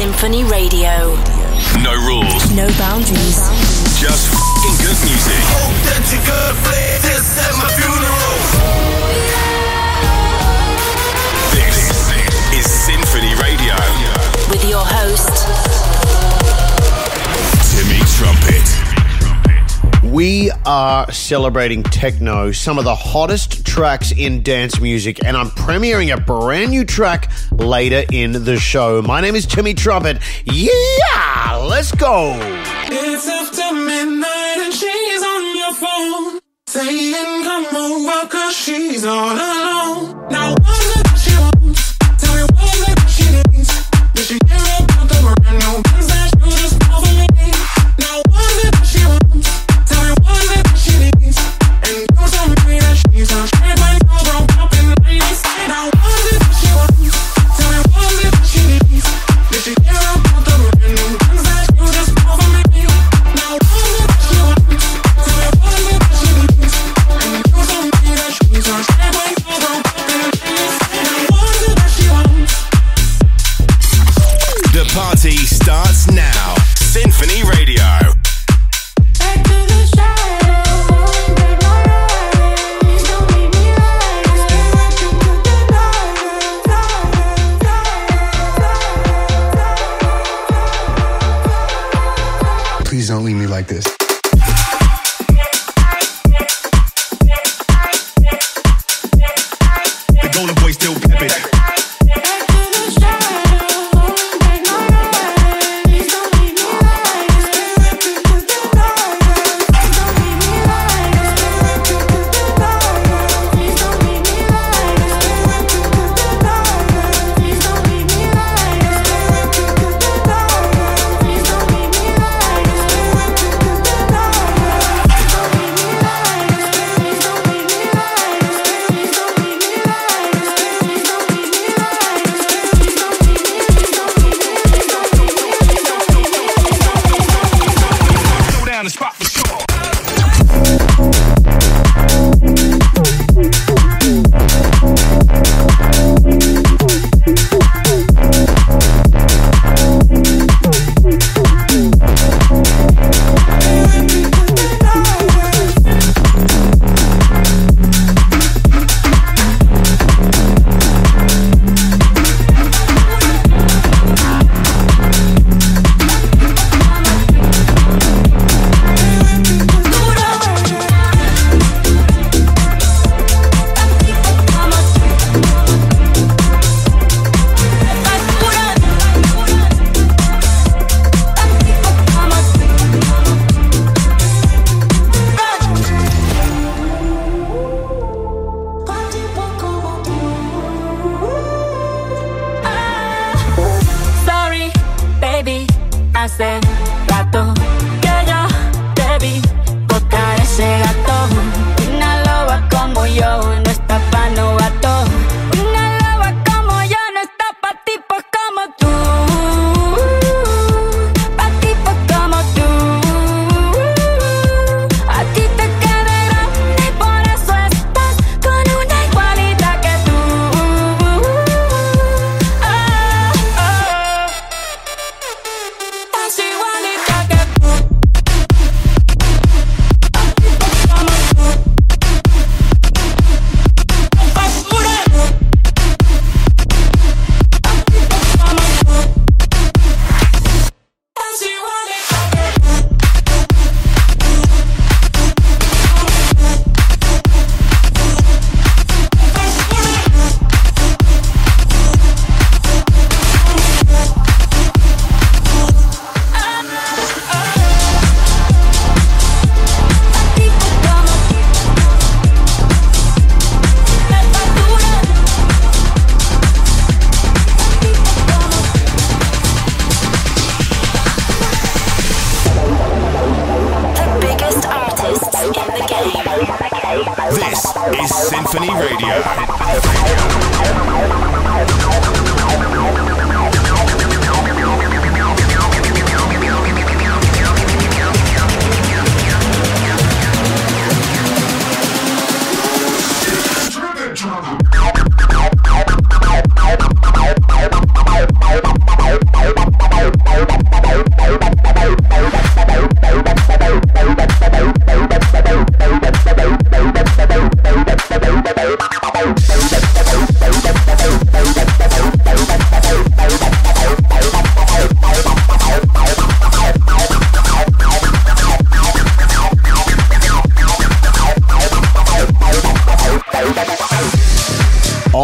Sinphony Radio. No rules. No boundaries. Just f***ing good music. This is Sinphony Radio. With your host, Timmy Trumpet. We are celebrating techno, some of the hottest tracks in dance music, and I'm premiering a brand new track later in the show. My name is Timmy Trumpet. Yeah, let's go. It's after midnight and she's on your phone saying, "Come over, cause she's all alone." Now what that she wants? Tell me what that she needs. Does she care about the brand new?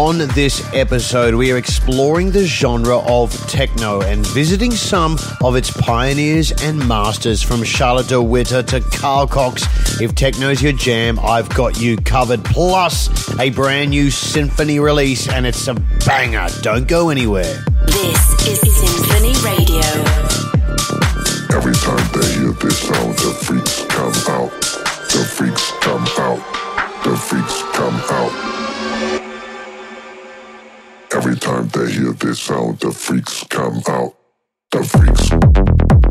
On this episode, we are exploring the genre of techno and visiting some of its pioneers and masters from Charlotte de Witte to Carl Cox. If techno's your jam, I've got you covered. Plus, a brand new Sinphony release, and it's a banger. Don't go anywhere. This is Sinphony Radio. Every time they hear this sound, the freaks come out. The freaks come out. The freaks come out. Time they hear this sound, the freaks come out. The freaks.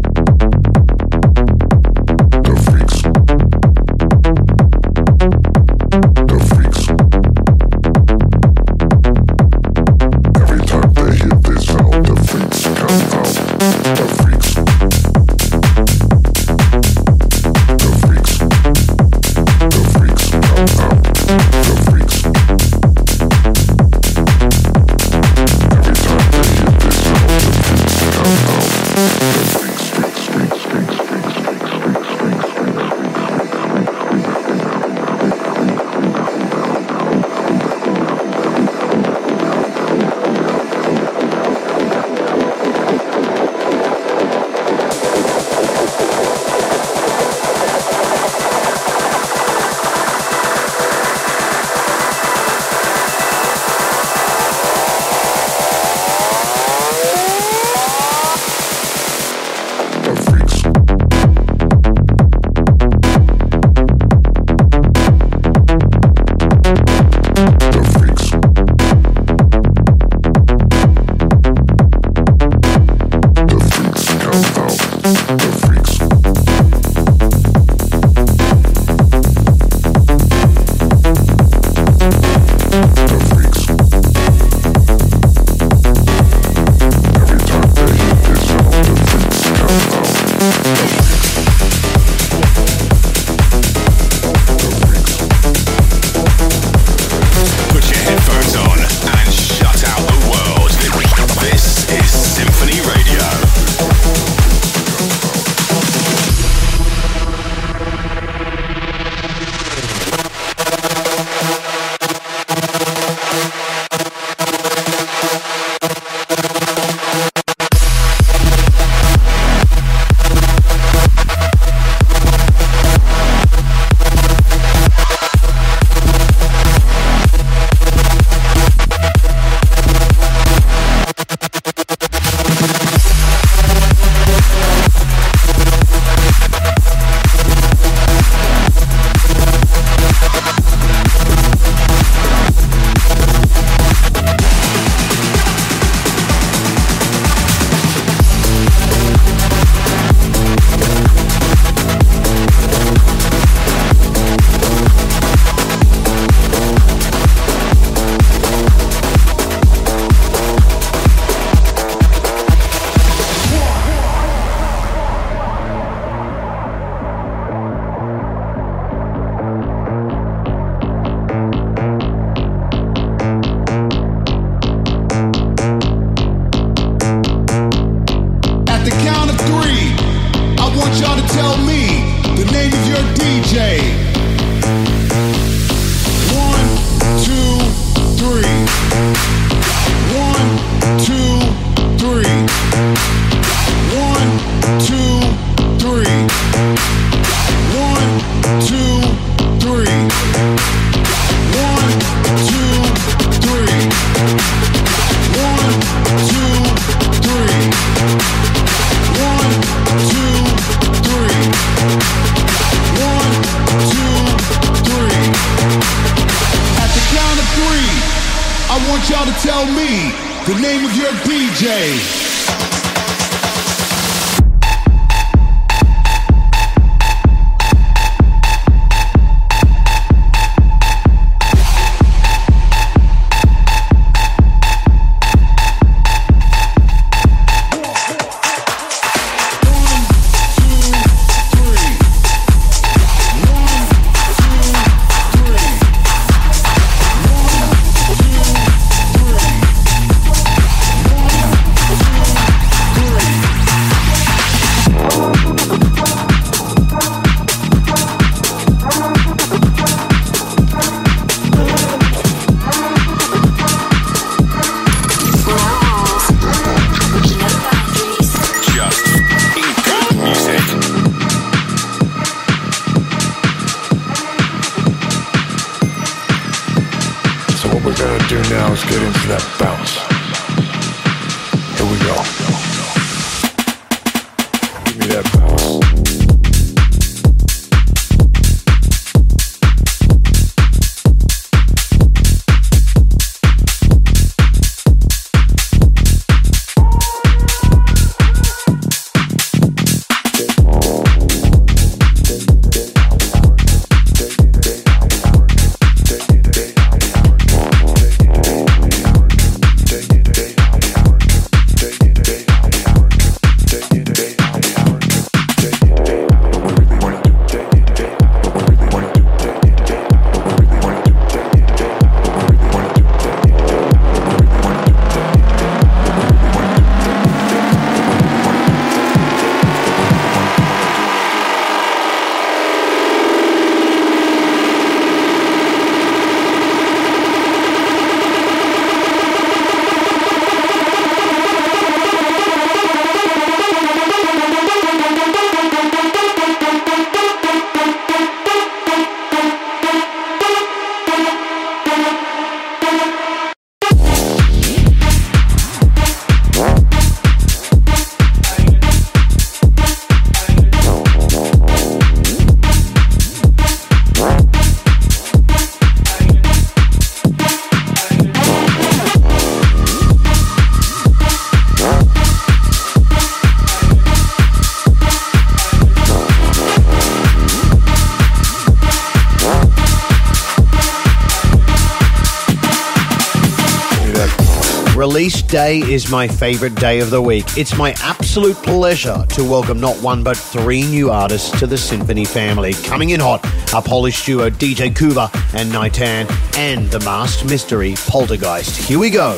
Today is my favorite day of the week. It's my absolute pleasure to welcome not one but three new artists to the Sinphony family. Coming in hot a Polish duo DJ Kuba and Neitan and the masked mystery Poltergst. Here we go.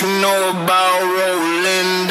You know about rolling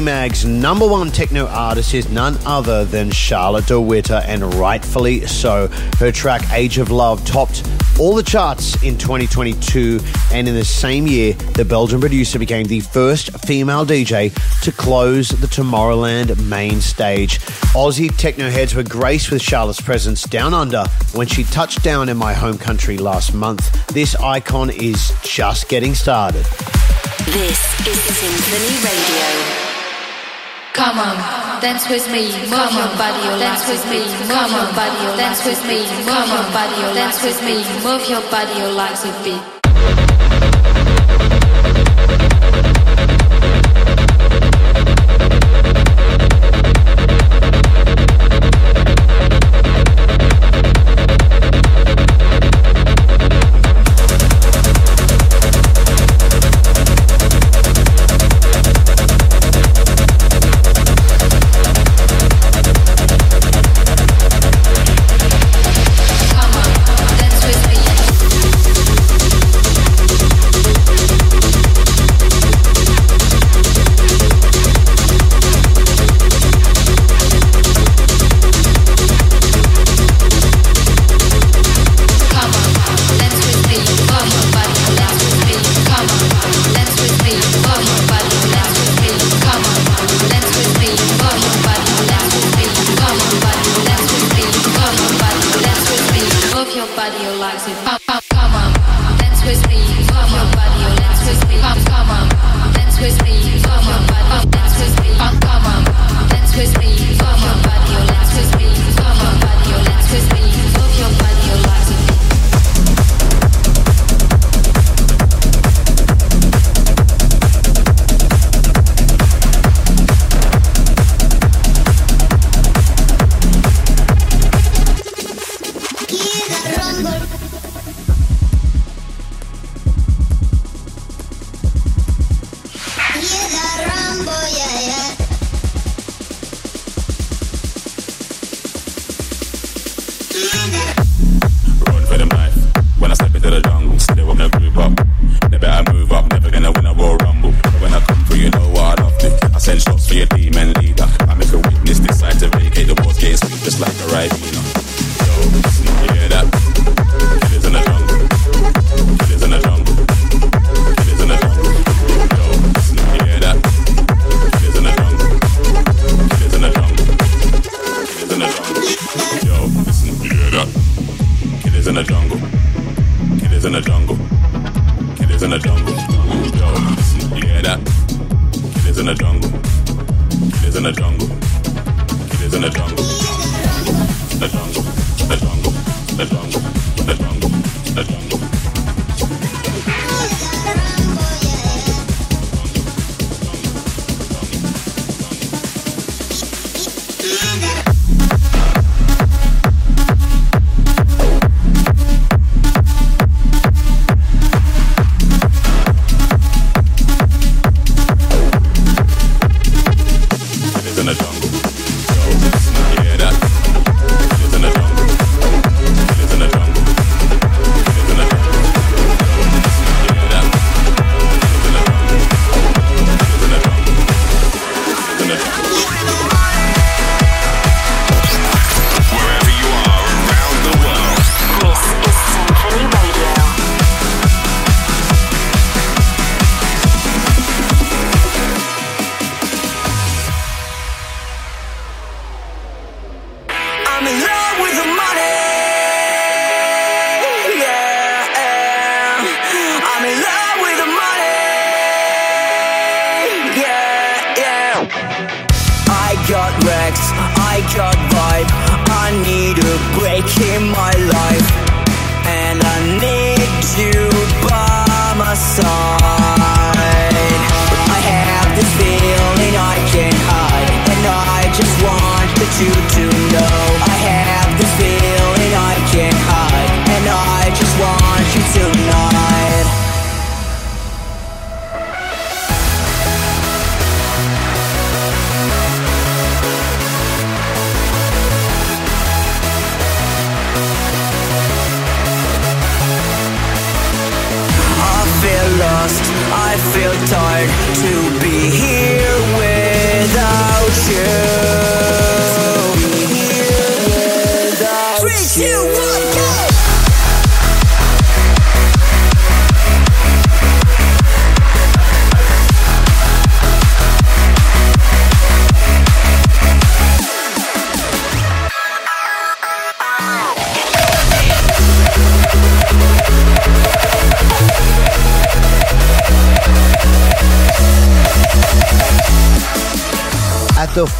Mag's number one techno artist is none other than Charlotte de Witte, and rightfully so. Her track Age of Love topped all the charts in 2022, and in the same year, the Belgian producer became the first female DJ to close the Tomorrowland main stage. Aussie techno heads were graced with Charlotte's presence down under when she touched down in my home country last month. This icon is just getting started. This is Sinphony Radio. Come on, dance with me, move your body, dance with me, move your body, dance with me, move your body, dance with me, move your body, like a beat.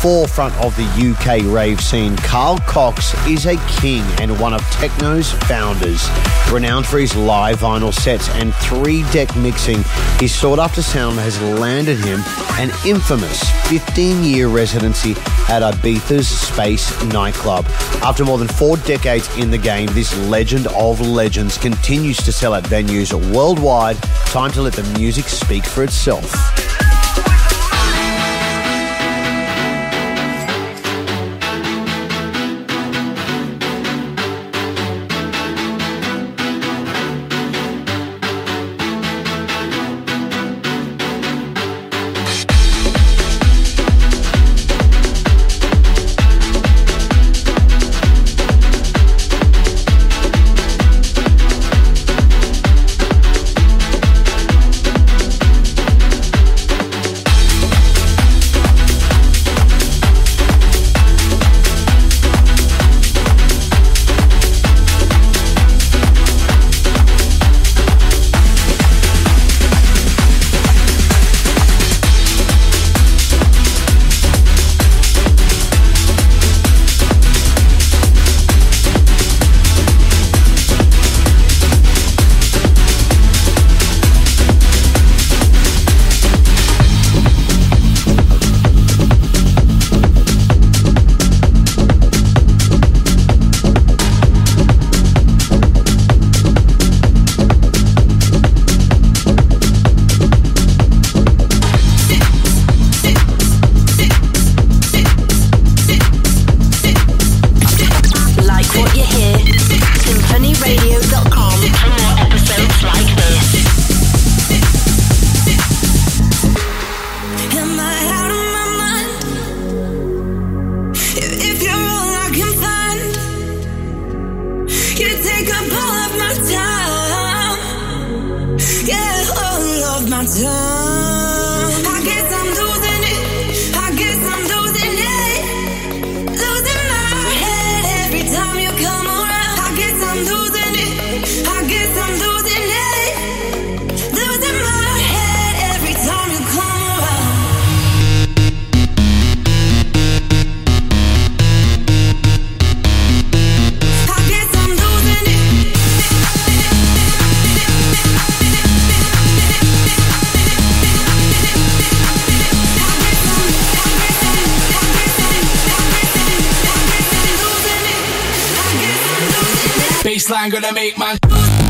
forefront of the UK rave scene, Carl Cox is a king and one of techno's founders. Renowned for his live vinyl sets and three deck mixing, his sought after sound has landed him an infamous 15 year residency at Ibiza's Space nightclub. After more than four decades in the game, this legend of legends continues to sell at venues worldwide. Time to let the music speak for itself. Baseline gonna make man.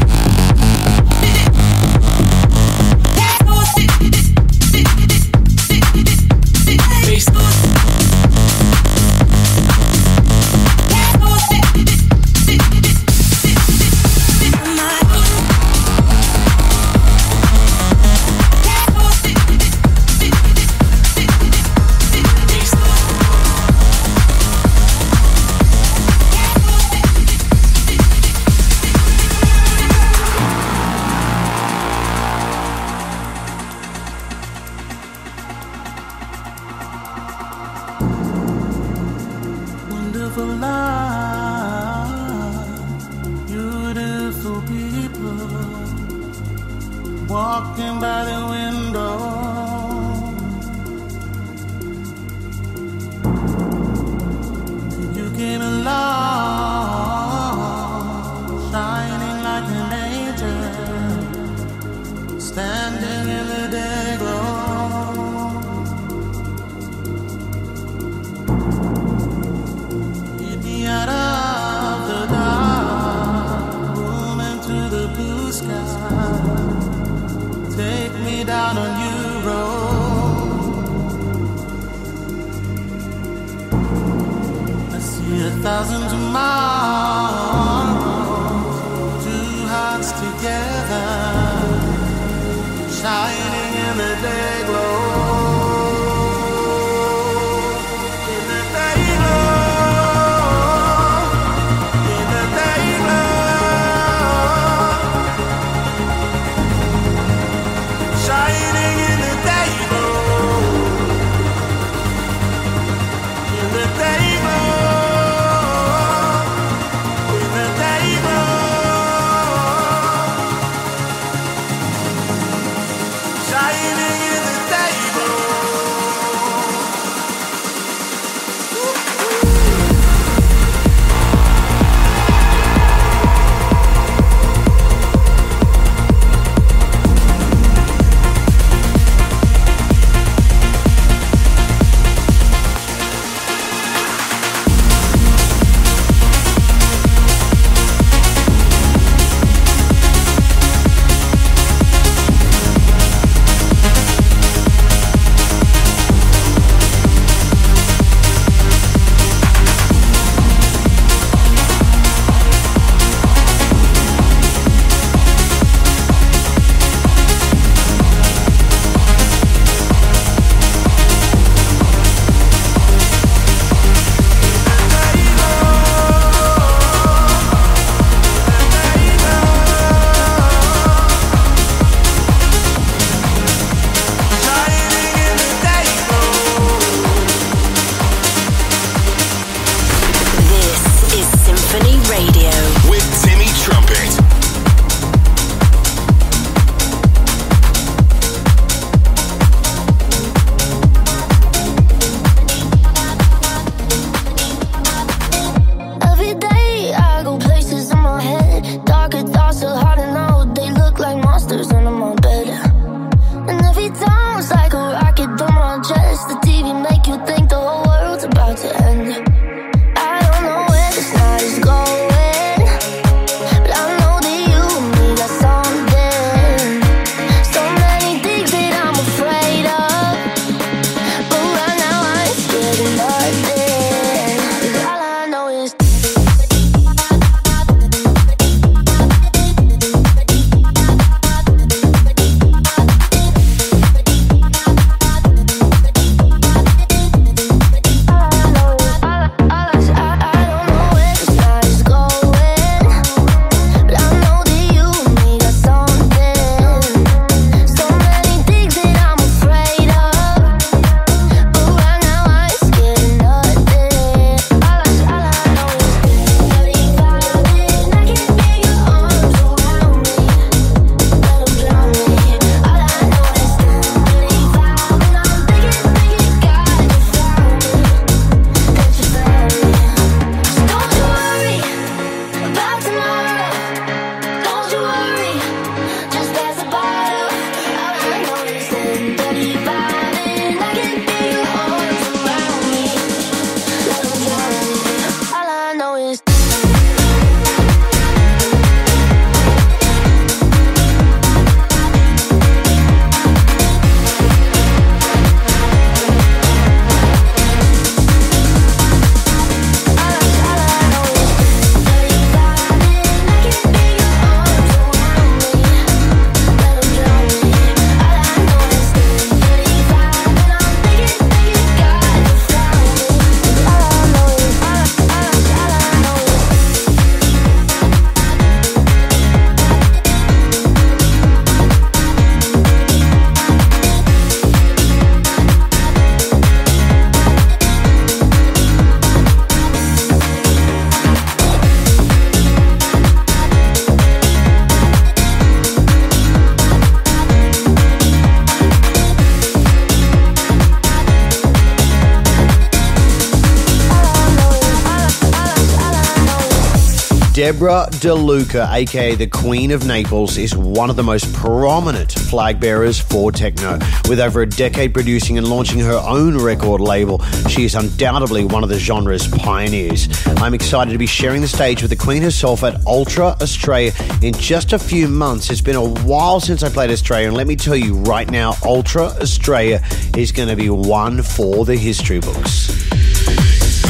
Deborah De Luca, aka the Queen of Naples, is one of the most prominent flag bearers for techno. With over a decade producing and launching her own record label, she is undoubtedly one of the genre's pioneers. I'm excited to be sharing the stage with the Queen herself at Ultra Australia in just a few months. It's been a while since I played Australia, and let me tell you right now, Ultra Australia is going to be one for the history books.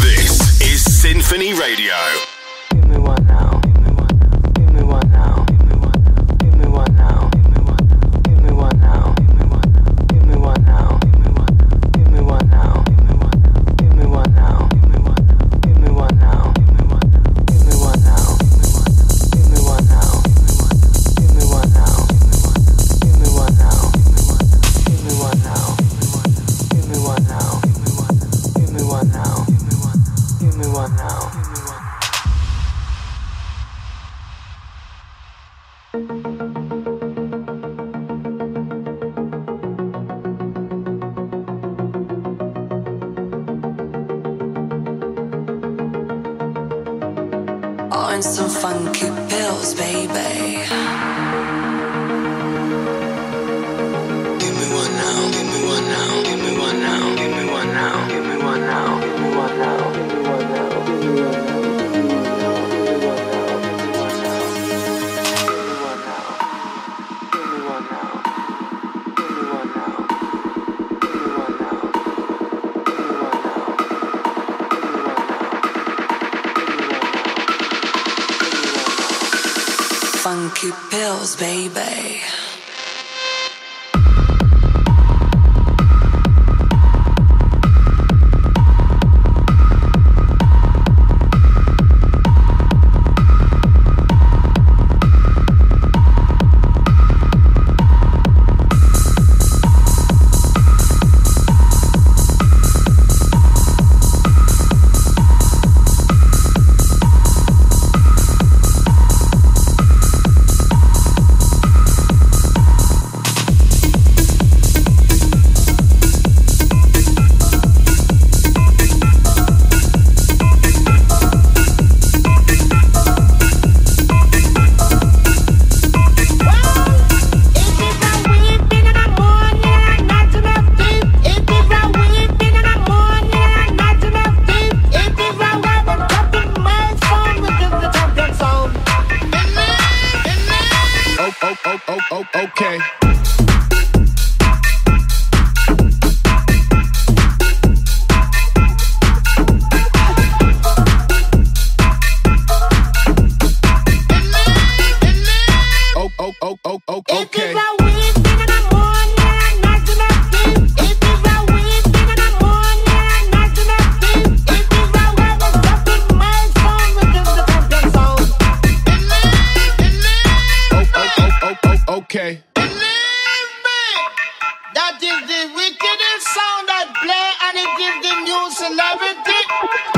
This is Sinphony Radio. Baby. And it the new celebrity.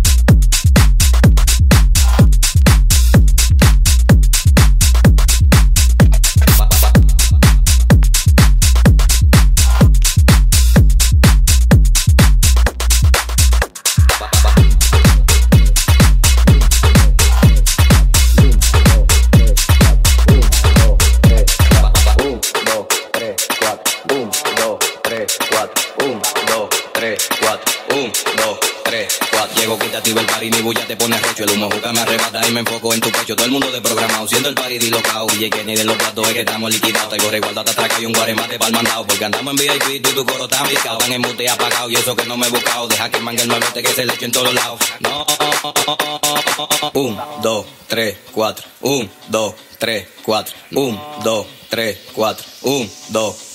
Como juca me arrebata y me enfoco en tu pecho. Todo el mundo de programado, siendo el party dislocado. Y que ni de los platos es que estamos liquidados. Te corre igual, te atraca y un guaremate pa'l mandado. Porque andamos en VIP, tú tu coro está picado. Van en mute apagado y eso que no me he buscado. Deja que mangue el nuevete que se le eche en todos lados. No. Un, dos, tres, cuatro. Un, dos, tres, cuatro. Un, dos, tres, cuatro. Un, dos,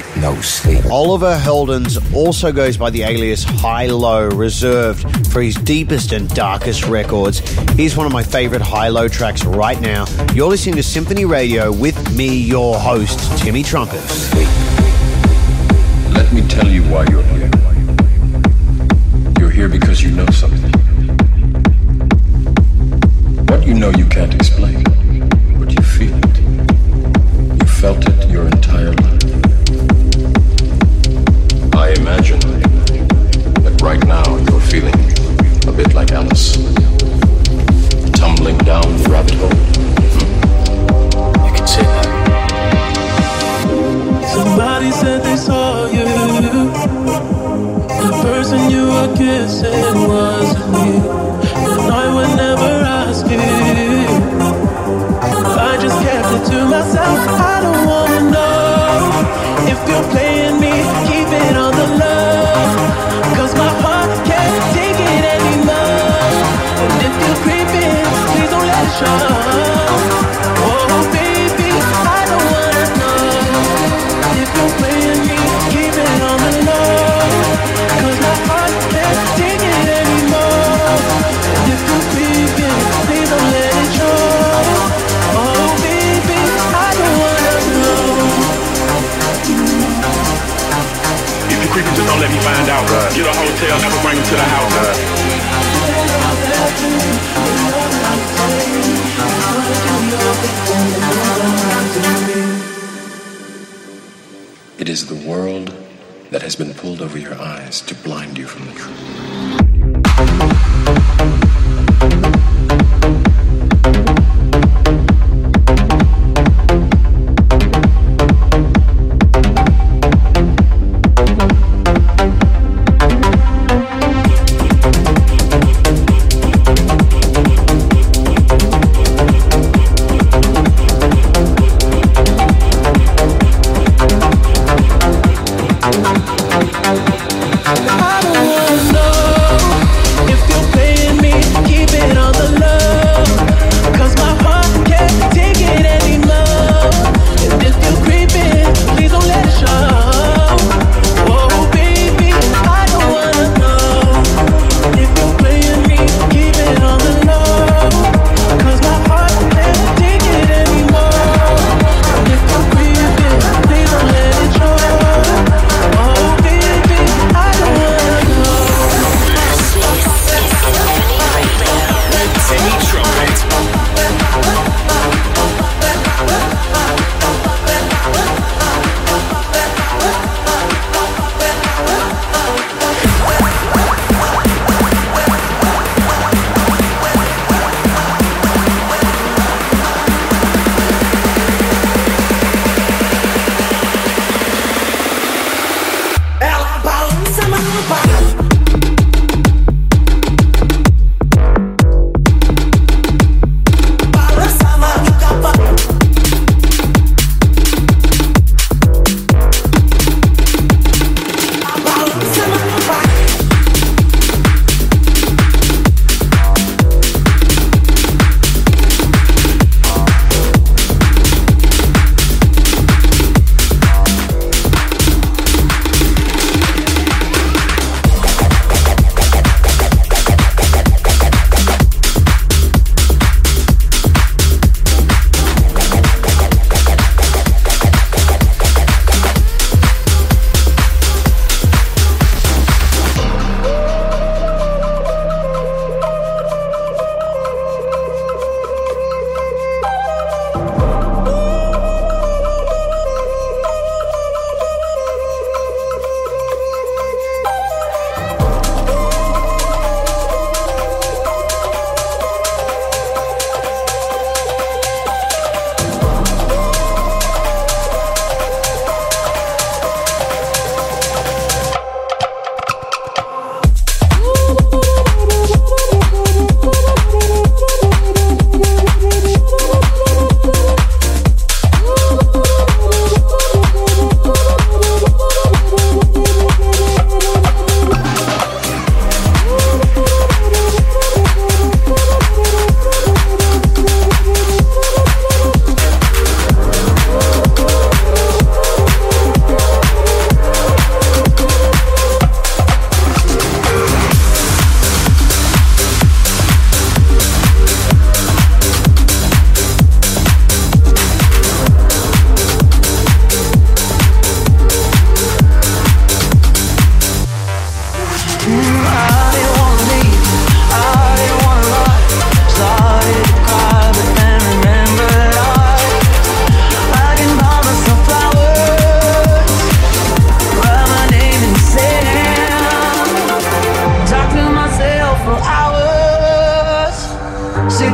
get no sleep. Oliver Heldens also goes by the alias HI-LO, reserved for his deepest and darkest records. Here's one of my favorite HI-LO tracks right now. You're listening to Sinphony Radio with me, your host, Timmy Trumpet. Let me tell you why you're here. You're here because you know something. What you know you can't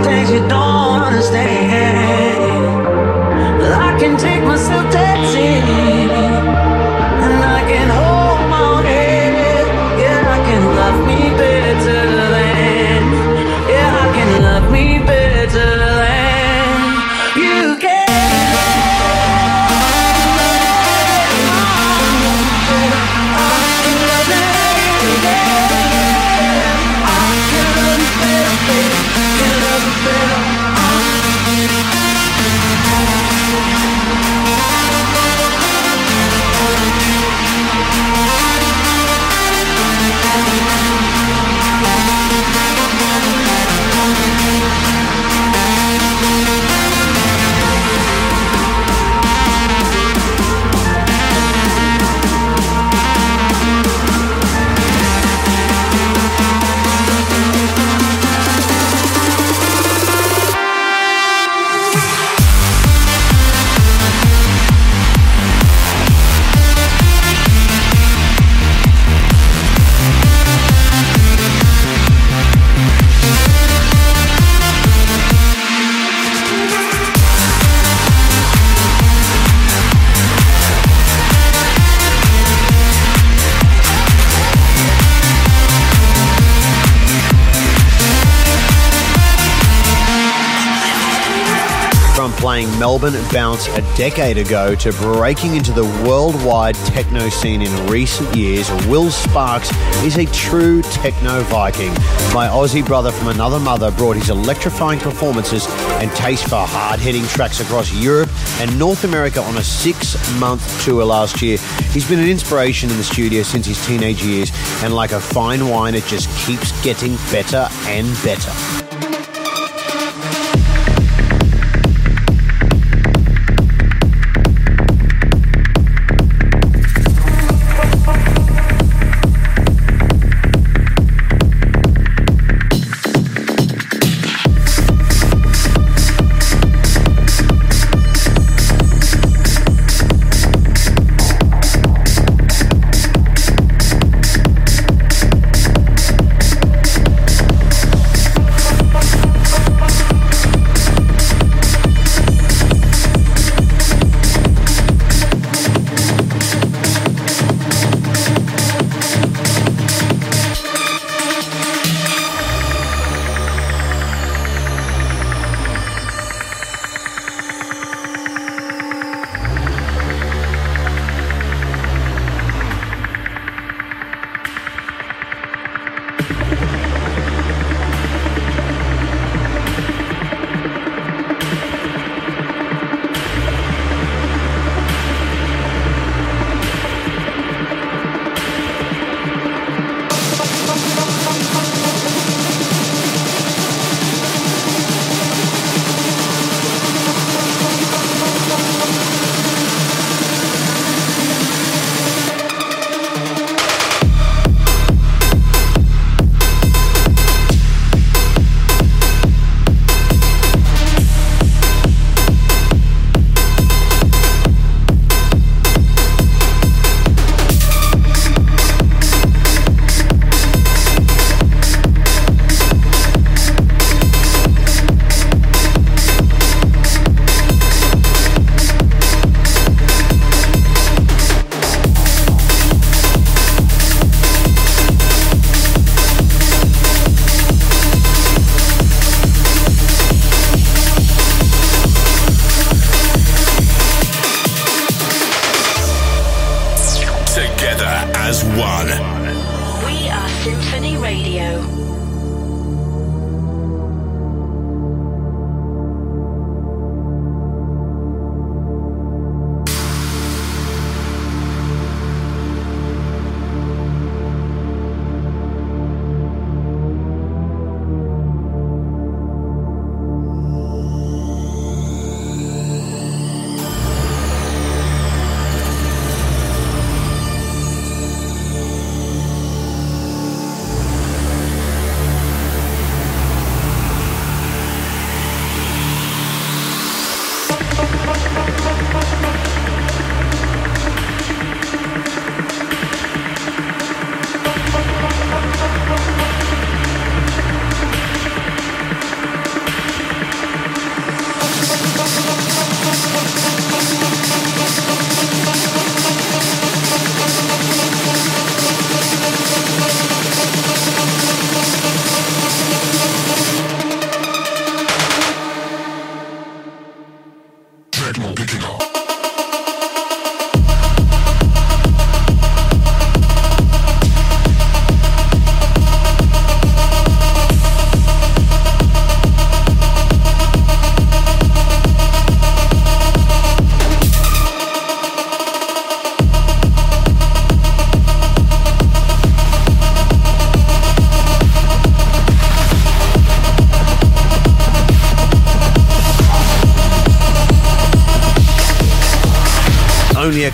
things you don't understand. I can take myself dancing. Melbourne bounce a decade ago to breaking into the worldwide techno scene in recent years, Will Sparks is a true techno Viking. My Aussie brother from another mother brought his electrifying performances and taste for hard hitting tracks across Europe and North America on a six month tour last year. He's been an inspiration in the studio since his teenage years, and like a fine wine, it just keeps getting better and better.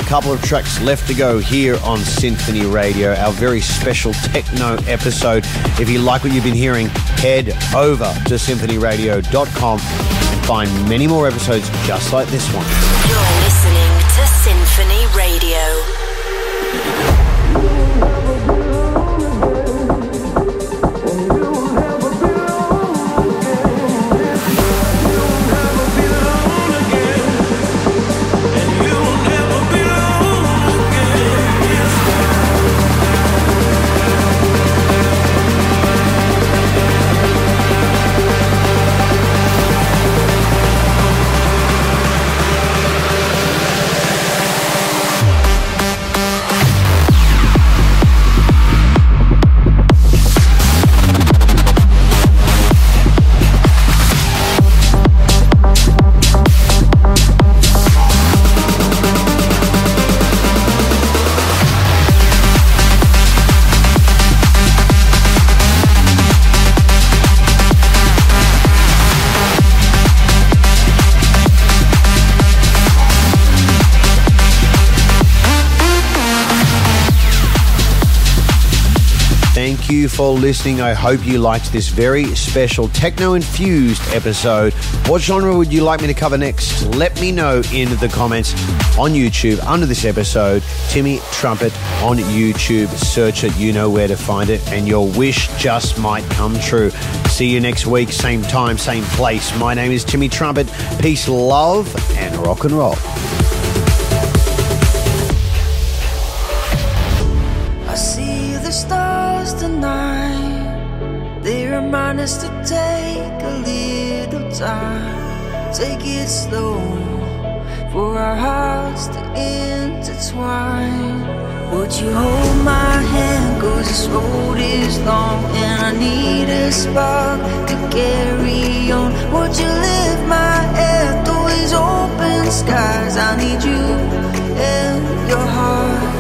Couple of tracks left to go here on Sinphony Radio, our very special techno episode. If you like what you've been hearing, head over to sinphonyradio.com and find many more episodes just like this one. For listening. I hope you liked this very special techno infused episode. What genre would you like me to cover next? Let me know in the comments on YouTube under this episode. Timmy Trumpet on YouTube. Search it, you know where to find it, and your wish just might come true. See you next week, same time, same place. My name is Timmy Trumpet. Peace, love, and rock and roll. Us to take a little time. Take it slow for our hearts to intertwine. Would you hold my hand? Cause this road is long and I need a spark to carry on. Would you lift my head through these open skies? I need you in your heart.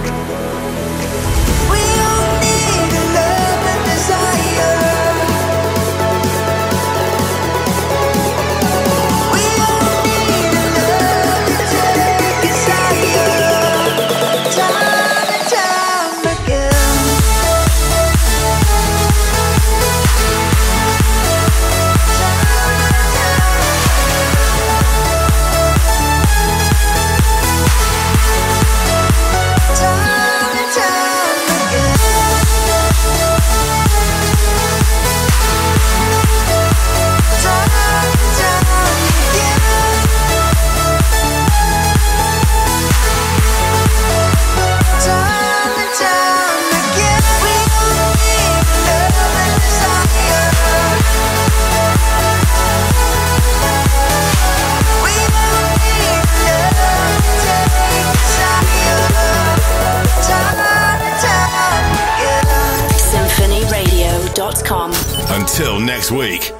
Until next week.